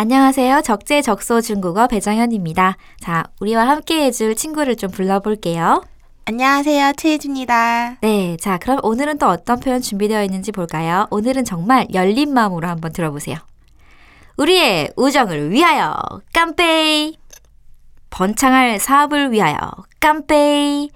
안녕하세요. 적재적소 중국어 배정현입니다. 자, 우리와 함께 해줄 친구를 좀 불러볼게요. 안녕하세요. 최혜주입니다. 네, 자, 그럼 오늘은 또 어떤 표현 준비되어 있는지 볼까요? 오늘은 정말 열린 마음으로 한번 들어보세요. 우리의 우정을 위하여 깜빼이! 번창할 사업을 위하여 깜빼이!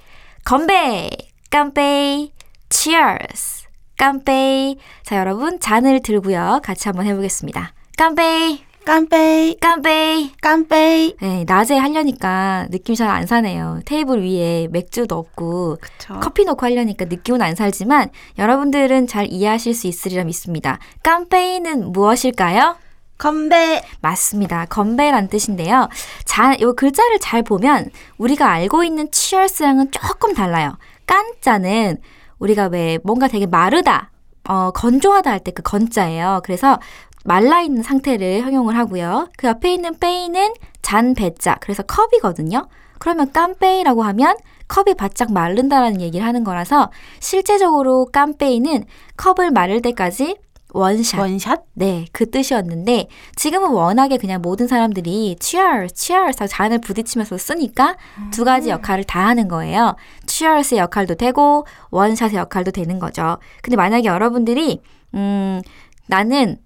건배! 깜빼이! Cheers! 깜빼이! 자, 여러분 잔을 들고요. 같이 한번 해보겠습니다. 깜빼이! 깜빼이, 깜빼이! 깜빼이. 네, 낮에 하려니까 느낌이 잘 안 사네요. 테이블 위에 맥주도 없고 그쵸. 커피 넣고 하려니까 느낌은 안 살지만 여러분들은 잘 이해하실 수 있으리라 믿습니다. 깜페이는 무엇일까요? 건배. 맞습니다. 건배란 뜻인데요. 자, 요 글자를 잘 보면 우리가 알고 있는 cheers랑은 조금 달라요. 깐자는 우리가 왜 뭔가 되게 마르다, 어, 건조하다 할 때 그 건자예요. 그래서 말라 있는 상태를 형용을 하고요. 그 옆에 있는 빼이는 잔 배자. 그래서 컵이거든요. 그러면 깜빼이라고 하면 컵이 바짝 마른다라는 얘기를 하는 거라서 실제적으로 깜빼이는 컵을 마를 때까지 원샷. 원샷? 네, 그 뜻이었는데 지금은 워낙에 그냥 모든 사람들이 cheers, cheers 하고 잔을 부딪히면서 쓰니까 두 가지 역할을 다 하는 거예요. cheers의 역할도 되고 원샷의 역할도 되는 거죠. 근데 만약에 여러분들이 음, 나는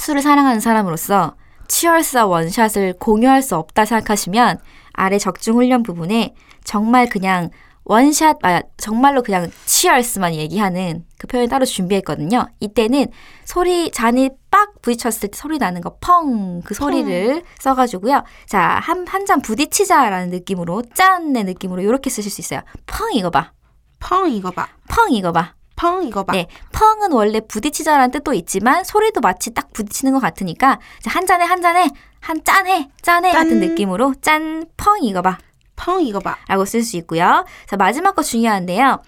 술을 사랑하는 사람으로서 cheers와 원샷을 공유할 수 없다 생각하시면 아래 적중 훈련 부분에 정말 그냥 원샷, 아, 정말로 그냥 cheers만 얘기하는 그 표현 따로 준비했거든요. 이때는 소리, 잔이 빡 부딪혔을 때 소리 나는 거 펑, 그 소리를 써가지고요. 자, 한, 한 잔 부딪히자라는 느낌으로, 짠의 느낌으로 이렇게 쓰실 수 있어요. 펑 이거 봐. 펑 이거 봐. 펑 이거 봐. 펑 이거 봐. 네, 펑은 원래 부딪히자라는 뜻도 있지만 소리도 마치 딱 부딪히는 것 같으니까 한 잔에 한 잔에 한 짠해 짠해 짠. 같은 느낌으로 짠 펑 이거 봐. 펑 이거 봐. 라고 쓸 수 있고요. 자 마지막 거 중요한데요.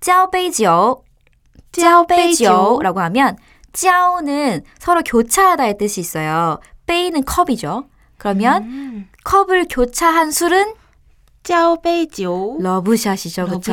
짜오베이지오 짜오베이지오 라고 하면 짜오는 서로 교차하다의 뜻이 있어요. 베이는 컵이죠. 그러면 음. 컵을 교차한 술은 交杯酒. 러브샷이죠, 그렇죠?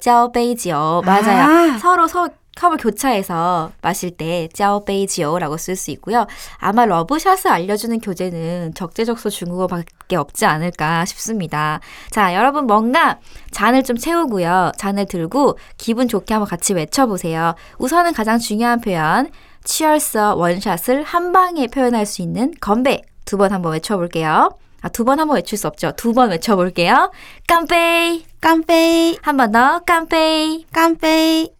交杯酒. 아. 맞아요. 아~ 서로 서 컵을 교차해서 마실 때 交杯酒라고 쓸 수 있고요. 아마 러브샷을 알려주는 교재는 적재적소 중국어밖에 없지 않을까 싶습니다. 자, 여러분 뭔가 잔을 좀 채우고요. 잔을 들고 기분 좋게 한번 같이 외쳐보세요. 우선은 가장 중요한 표현, cheers 원샷을 한 방에 표현할 수 있는 건배 두 번 한번 외쳐볼게요. 아, 두 번 한번 외칠 수 없죠. 두 번 외쳐볼게요. 깜빼이 깜빼이, 한 번 더 깜빼이 깜빼이.